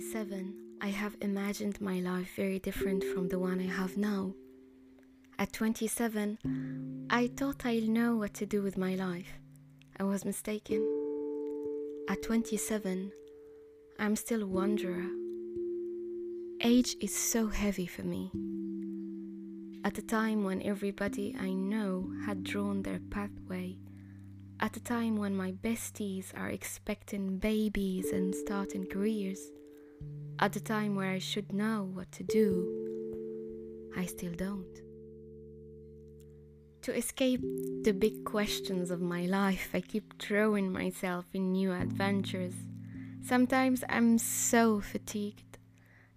27, I have imagined my life very different from the one I have now. At 27, I thought I'll know what to do with my life. I was mistaken. At 27, I'm still a wanderer. Age is so heavy for me. At a time when everybody I know had drawn their pathway, at a time when my besties are expecting babies and starting careers, at a time where I should know what to do, I still don't. To escape the big questions of my life, I keep throwing myself in new adventures. Sometimes I'm so fatigued,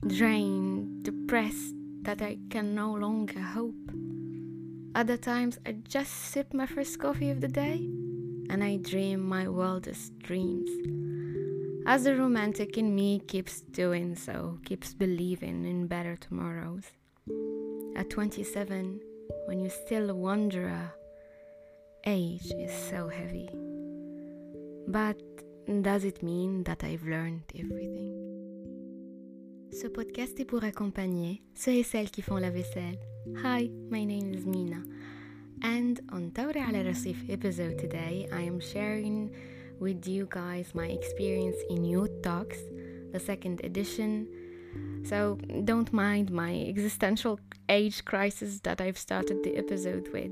drained, depressed that I can no longer hope. Other times I just sip my first coffee of the day and I dream my wildest dreams. As the romantic in me keeps doing so, keeps believing in better tomorrows. At 27, when you're still a wanderer, uh, age is so heavy. But does it mean that I've learned everything? Ce podcast est pour accompagner ceux et celles qui font la vaisselle. Hi, my name is Mina. And on Tawra Ala Rassif episode today, I am sharing with you guys my experience in Youth Talks, the second edition. So don't mind my existential age crisis that I've started the episode with.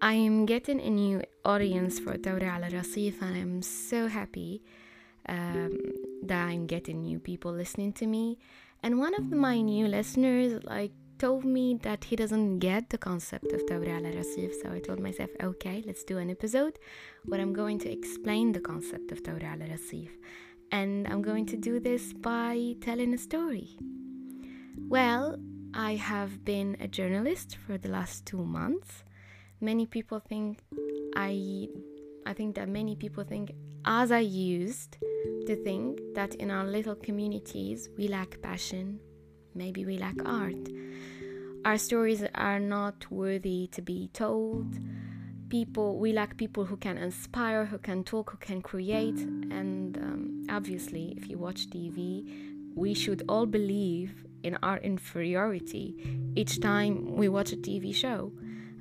I am getting a new audience for Tawra Ala Rassif, and I'm so happy um, that I'm getting new people listening to me. And one of my new listeners like told me that he doesn't get the concept of Tawra Ala Rassif. So I told myself, okay, let's do an episode where I'm going to explain the concept of Tawra Ala Rassif. And I'm going to do this by telling a story. Well, I have been a journalist for the last two months. Many people think I I think that many people think as I used to think that in our little communities we lack passion, maybe we lack art. Our stories are not worthy to be told. People, we lack people who can inspire, who can talk, who can create. And um, obviously, if you watch TV, we should all believe in our inferiority each time we watch a TV show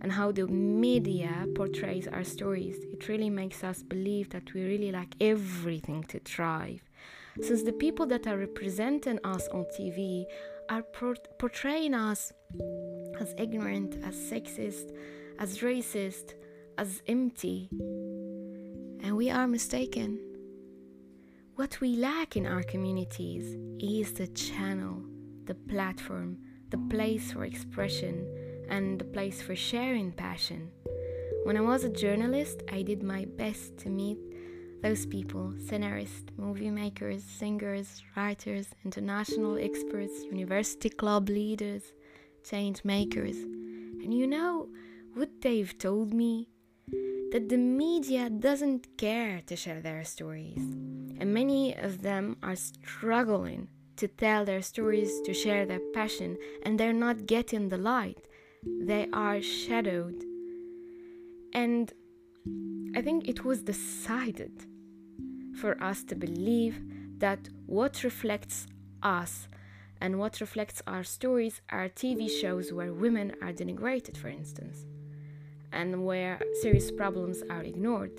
and how the media portrays our stories. It really makes us believe that we really lack everything to thrive. Since the people that are representing us on TV are portraying us as ignorant, as sexist, as racist, as empty, and we are mistaken. What we lack in our communities is the channel, the platform, the place for expression and the place for sharing passion. When I was a journalist, I did my best to meet those people scenarists, movie makers, singers, writers, international experts, university club leaders, change makers. And you know what they've told me? That the media doesn't care to share their stories. And many of them are struggling to tell their stories, to share their passion, and they're not getting the light they are shadowed. And I think it was decided for us to believe that what reflects us and what reflects our stories are TV shows where women are denigrated, for instance, and where serious problems are ignored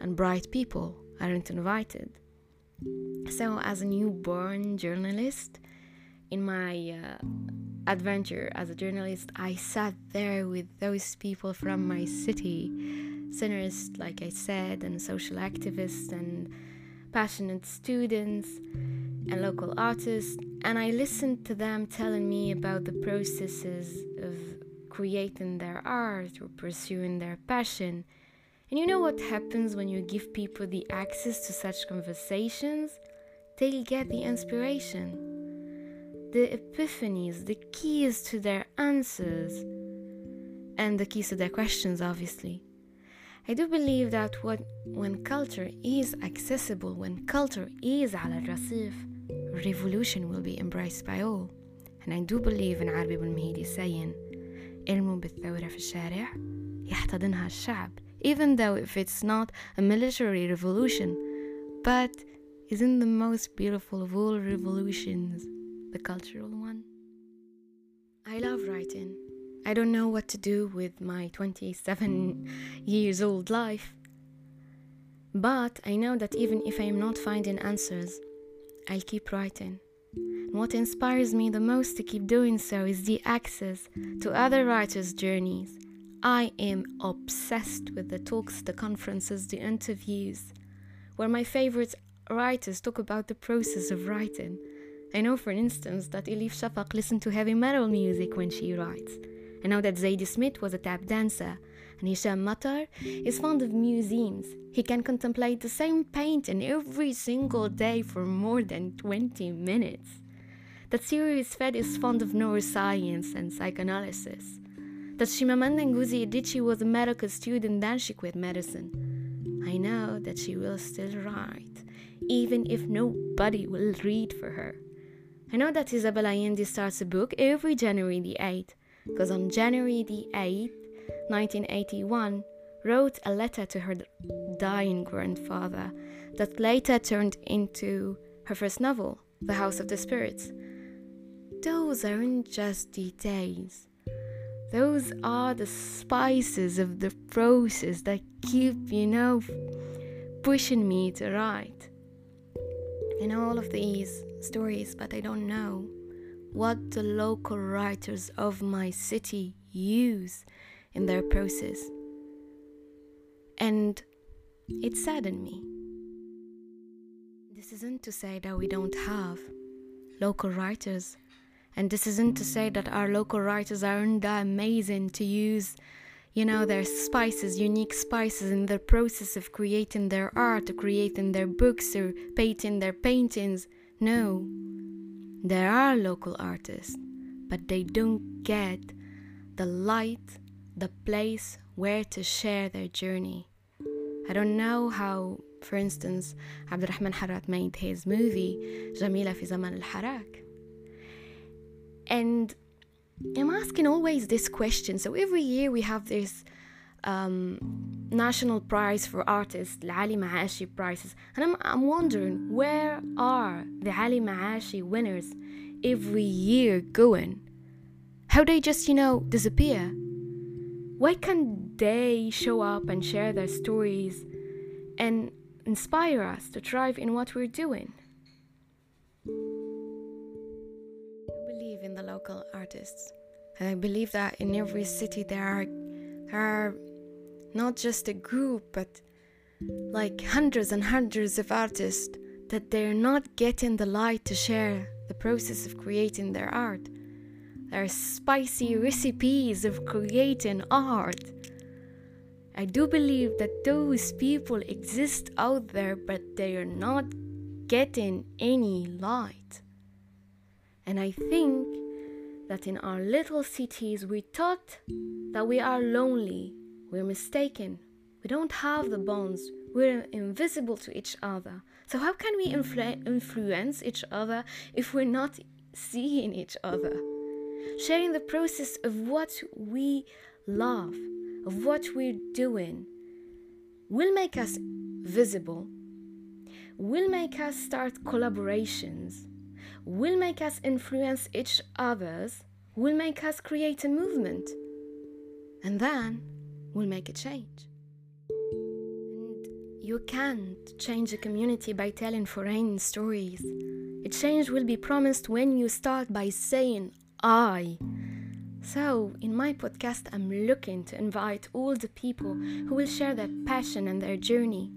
and bright people aren't invited. So, as a newborn journalist, in my uh, adventure as a journalist, I sat there with those people from my city, sinners, like I said, and social activists, and passionate students, and local artists, and I listened to them telling me about the processes of creating their art or pursuing their passion. And you know what happens when you give people the access to such conversations? They'll get the inspiration the epiphanies, the keys to their answers, and the keys to their questions, obviously. I do believe that what, when culture is accessible, when culture is ala rasif, revolution will be embraced by all. And I do believe in Arabi ibn Mahidi saying, ارموا بالثورة في الشارع يحتضنها الشعب even though if it's not a military revolution but isn't the most beautiful of all revolutions the cultural one? I love writing. I don't know what to do with my 27 years old life. But I know that even if I am not finding answers, I'll keep writing. And what inspires me the most to keep doing so is the access to other writers' journeys. I am obsessed with the talks, the conferences, the interviews, where my favorite writers talk about the process of writing. I know, for instance, that Elif Shafak listened to heavy metal music when she writes. I know that Zadie Smith was a tap dancer, and Hisham Matar is fond of museums. He can contemplate the same painting every single day for more than 20 minutes. That Siri Hustvedt is fond of neuroscience and psychoanalysis. That Chimamanda Ngozi Adichie was a medical student, then she quit medicine. I know that she will still write, even if nobody will read for her. I know that Isabella Allende starts a book every January the 8th, because on January the 8th, 1981, wrote a letter to her dying grandfather that later turned into her first novel, The House of the Spirits. Those aren't just details. Those are the spices of the process that keep, you know, pushing me to write. I know all of these stories, but I don't know what the local writers of my city use in their process. And it saddened me. This isn't to say that we don't have local writers, and this isn't to say that our local writers aren't that amazing to use, you know, their spices, unique spices in the process of creating their art, or creating their books, or painting their paintings. No, there are local artists, but they don't get the light, the place where to share their journey. I don't know how, for instance, Abdurrahman Harrat made his movie Jamila fi Zaman al-Harak. And I'm asking always this question. So every year we have this um, national prize for artists, the Ali Maashi prizes. And I'm, I'm wondering, where are the Ali Maashi winners every year going? How they just, you know, disappear? Why can't they show up and share their stories and inspire us to thrive in what we're doing? I believe in the local artists. And I believe that in every city there are, there are not just a group, but like hundreds and hundreds of artists that they're not getting the light to share the process of creating their art. There are spicy recipes of creating art. I do believe that those people exist out there, but they are not getting any light. And I think that in our little cities we thought that we are lonely we're mistaken. We don't have the bonds. We're invisible to each other. So, how can we influ- influence each other if we're not seeing each other? Sharing the process of what we love, of what we're doing, will make us visible, will make us start collaborations, will make us influence each others, will make us create a movement. And then will make a change. And you can't change a community by telling foreign stories. A change will be promised when you start by saying I. So, in my podcast, I'm looking to invite all the people who will share their passion and their journey.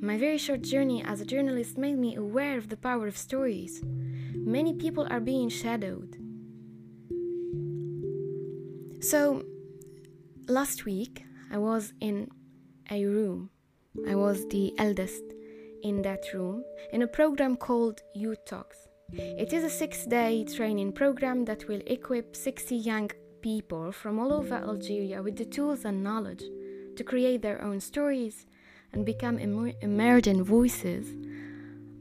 My very short journey as a journalist made me aware of the power of stories. Many people are being shadowed. So, last week I was in a room. I was the eldest in that room in a program called Youth Talks. It is a six day training program that will equip 60 young people from all over Algeria with the tools and knowledge to create their own stories and become emer- voices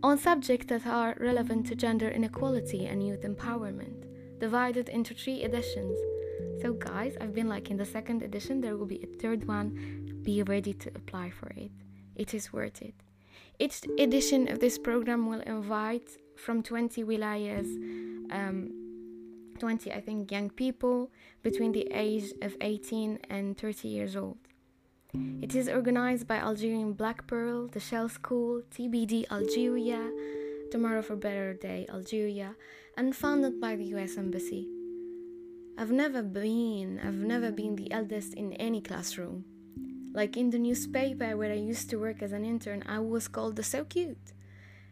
on subjects that are relevant to gender inequality and youth empowerment, divided into three editions so, guys, I've been like in the second edition, there will be a third one. Be ready to apply for it. It is worth it. Each edition of this program will invite from 20 wilayas, um, 20, I think, young people between the age of 18 and 30 years old. It is organized by Algerian Black Pearl, the Shell School, TBD Algeria, Tomorrow for Better Day Algeria, and funded by the US Embassy. I've never been, I've never been the eldest in any classroom. Like in the newspaper where I used to work as an intern, I was called the so cute.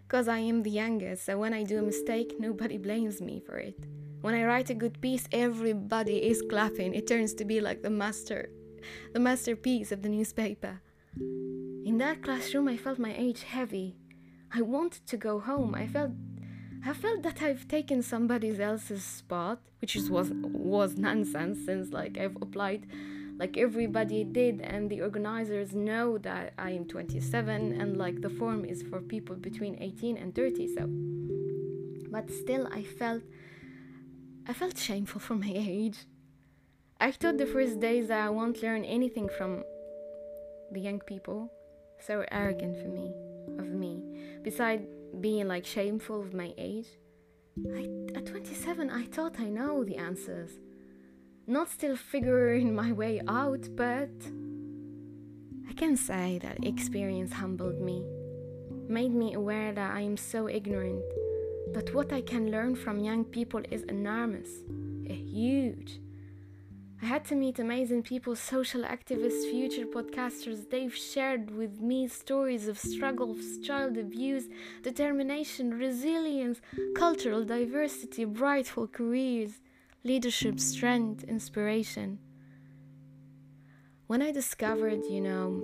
Because I am the youngest, so when I do a mistake, nobody blames me for it. When I write a good piece, everybody is clapping. It turns to be like the master, the masterpiece of the newspaper. In that classroom, I felt my age heavy. I wanted to go home. I felt I felt that I've taken somebody else's spot, which was was nonsense since like I've applied like everybody did and the organizers know that I am 27 and like the form is for people between 18 and 30 so but still I felt I felt shameful for my age. I thought the first days that I won't learn anything from the young people. So arrogant for me, of me. Besides being like shameful of my age, I, at 27 I thought I know the answers. Not still figuring my way out, but I can say that experience humbled me, made me aware that I am so ignorant, that what I can learn from young people is enormous, a huge. I had to meet amazing people, social activists, future podcasters. They've shared with me stories of struggles, child abuse, determination, resilience, cultural diversity, brightful careers leadership, strength, inspiration. When I discovered, you know,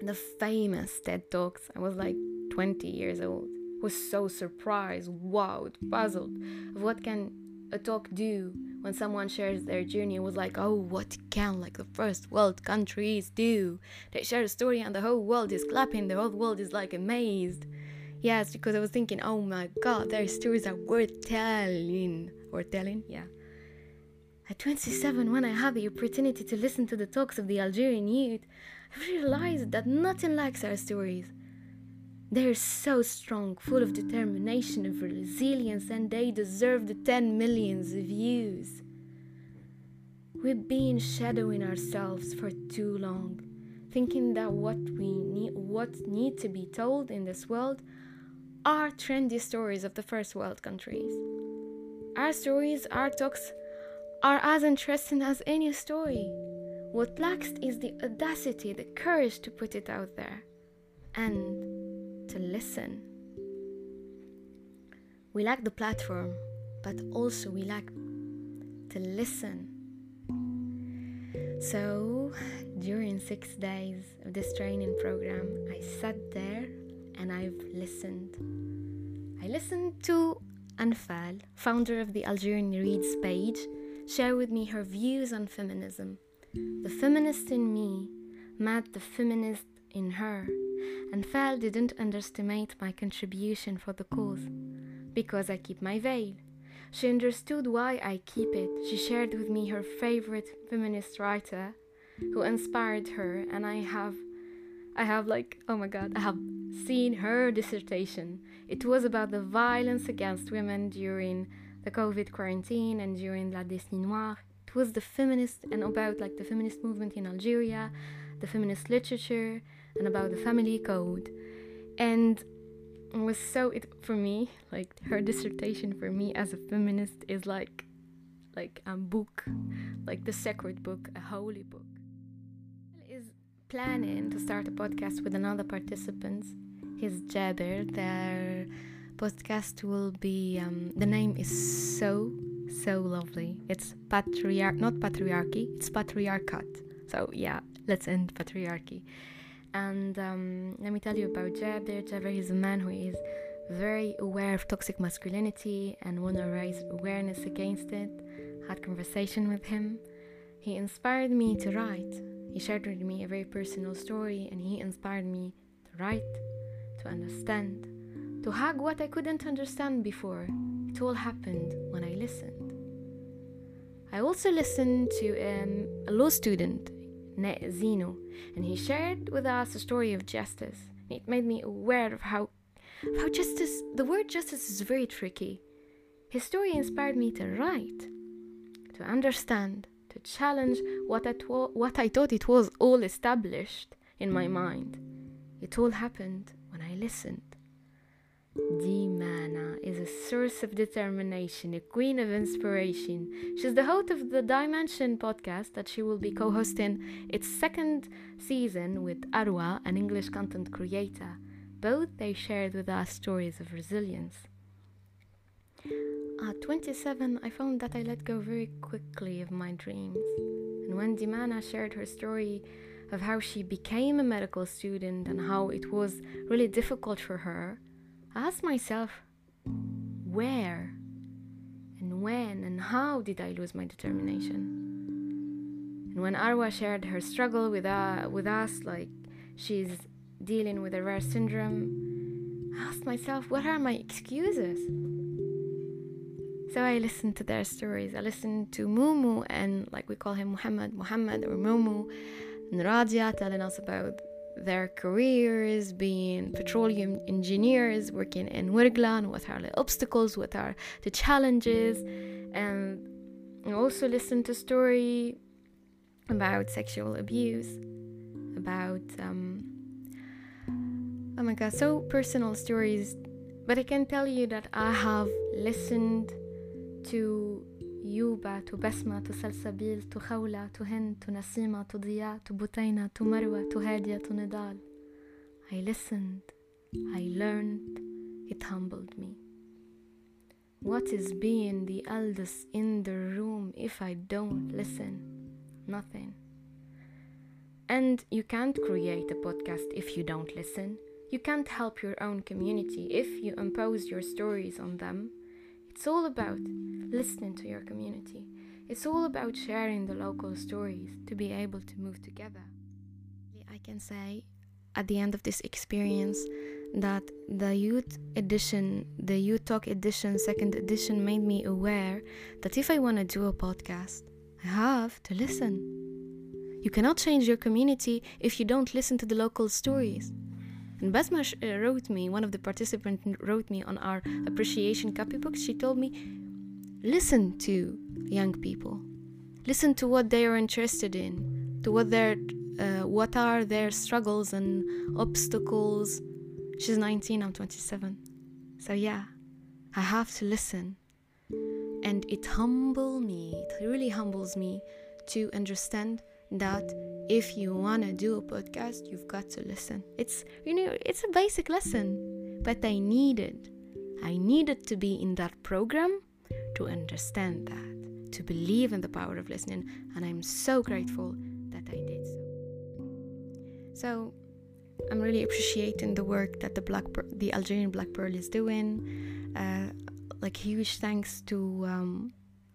the famous TED Talks, I was like 20 years old. Was so surprised, wowed, puzzled of what can a talk do when someone shares their journey. Was like, oh, what can like the first world countries do? They share a story and the whole world is clapping. The whole world is like amazed. Yes, because I was thinking, oh my God, their stories are worth telling. Worth telling, yeah. At 27, when I had the opportunity to listen to the talks of the Algerian youth, I realized that nothing likes our stories. They're so strong, full of determination, of resilience, and they deserve the 10 millions of views. We've been shadowing ourselves for too long, thinking that what we need, what need to be told in this world, are trendy stories of the first world countries. Our stories, our talks, are as interesting as any story. What lacks is the audacity, the courage to put it out there and to listen. We lack the platform, but also we lack to listen. So, during six days of this training program, I sat there and I've listened. I listened to Anfal, founder of the Algerian Reads page share with me her views on feminism. The feminist in me met the feminist in her, Anfal didn't underestimate my contribution for the cause, because I keep my veil. She understood why I keep it. She shared with me her favorite feminist writer who inspired her, and I have I have like oh my god, I have seen her dissertation. It was about the violence against women during the COVID quarantine and during La Décennie Noire. It was the feminist and about like the feminist movement in Algeria, the feminist literature, and about the family code. And was so it for me like her dissertation for me as a feminist is like like a book, like the sacred book, a holy book. Is planning to start a podcast with another participant. He's Jaber. They're podcast will be um, the name is so so lovely. It's patriarch, not patriarchy. It's patriarchat. So yeah, let's end patriarchy. And um, let me tell you about Jaber. Jaber is a man who is very aware of toxic masculinity and want to raise awareness against it. Had conversation with him. He inspired me to write. He shared with me a very personal story, and he inspired me to write, to understand, to hug what I couldn't understand before. It all happened when I listened. I also listened to um, a law student, Zeno, and he shared with us a story of justice. It made me aware of how, how justice, the word justice is very tricky. His story inspired me to write, to understand, to challenge what I, what I thought it was all established in my mind. It all happened when I listened. Dimana is a source of determination, a queen of inspiration. She's the host of the Dimension podcast that she will be co hosting its second season with Arwa, an English content creator. Both they shared with us stories of resilience. At 27, I found that I let go very quickly of my dreams. And when Dimana shared her story of how she became a medical student and how it was really difficult for her, I asked myself, where and when and how did I lose my determination? And when Arwa shared her struggle with, uh, with us, like she's dealing with a rare syndrome, I asked myself, what are my excuses? So I listened to their stories. I listened to Mumu and, like we call him Muhammad, Muhammad or Mumu, and Radia telling us about their careers, being petroleum engineers, working in Wirglan, what are the obstacles, what are the challenges, and also listen to story about sexual abuse, about um, oh my god, so personal stories. But I can tell you that I have listened to يوبا تو بسمة تو سلسبيل تو خولة تو هند تو نسيمة تو ضياء تو بطينة تو مروة تو هادية تو نضال I listened, I learned, it humbled me. What is being the eldest in the room if I don't listen? Nothing. And you can't create a podcast if you don't listen. You can't help your own community if you impose your stories on them it's all about listening to your community. It's all about sharing the local stories to be able to move together. I can say at the end of this experience that the youth edition, the youth talk edition, second edition made me aware that if I want to do a podcast, I have to listen. You cannot change your community if you don't listen to the local stories. And Basma uh, wrote me, one of the participants wrote me on our appreciation copybook. She told me, listen to young people, listen to what they are interested in, to what their uh, what are their struggles and obstacles. She's 19, I'm 27. So yeah, I have to listen. And it humbles me, it really humbles me to understand that if you want to do a podcast you've got to listen it's you know it's a basic lesson but i needed i needed to be in that program to understand that to believe in the power of listening and i'm so grateful that i did so so i'm really appreciating the work that the black the algerian black pearl is doing uh, like huge thanks to um,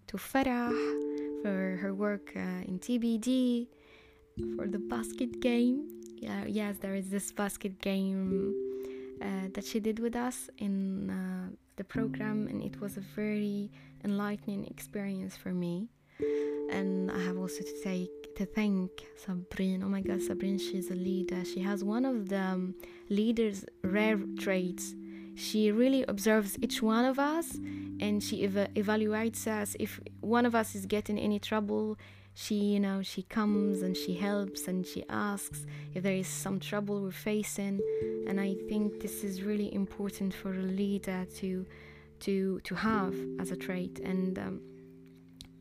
to Farah for her work uh, in TBD, for the basket game. Yeah, yes, there is this basket game uh, that she did with us in uh, the program, and it was a very enlightening experience for me. And I have also to take to thank Sabrine. Oh my God, Sabrine, she's a leader. She has one of the um, leaders' rare traits. She really observes each one of us and she ev- evaluates us. If one of us is getting any trouble, she you know she comes and she helps and she asks if there is some trouble we're facing. And i think this is really important for a leader to to to have as a trait. And um,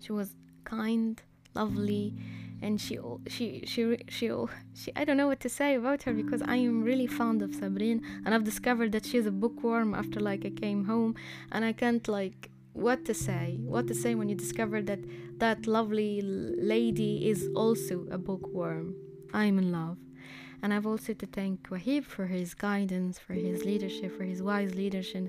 she was kind lovely and she she she she she I don't know what to say about her because I am really fond of Sabrine. And I've discovered that she's a bookworm after like I came home. And I can't like what to say what to say when you discover that that lovely lady is also a bookworm. I'm in love. And i've also to thank wahib for his guidance for his leadership for his wise leadership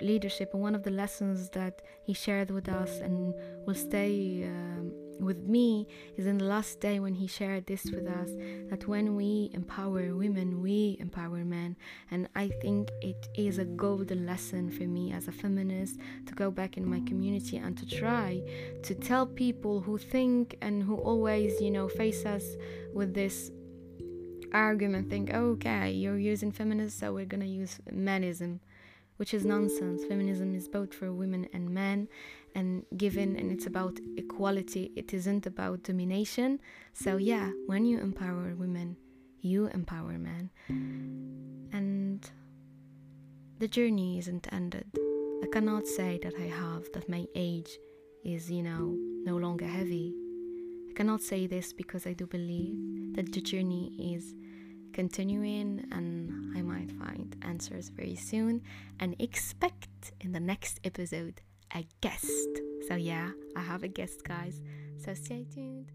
leadership and one of the lessons that he shared with us and will stay um, with me is in the last day when he shared this with us that when we empower women, we empower men. And I think it is a golden lesson for me as a feminist to go back in my community and to try to tell people who think and who always, you know, face us with this argument think, okay, you're using feminism, so we're gonna use manism, which is nonsense. Feminism is both for women and men, and given, and it's about equality. It isn't about domination. So yeah, when you empower women, you empower men, and the journey isn't ended. I cannot say that I have that my age is, you know, no longer heavy. I cannot say this because I do believe that the journey is continuing and I might find answers very soon and expect in the next episode a guest. So, yeah, I have a guest, guys. So, stay tuned.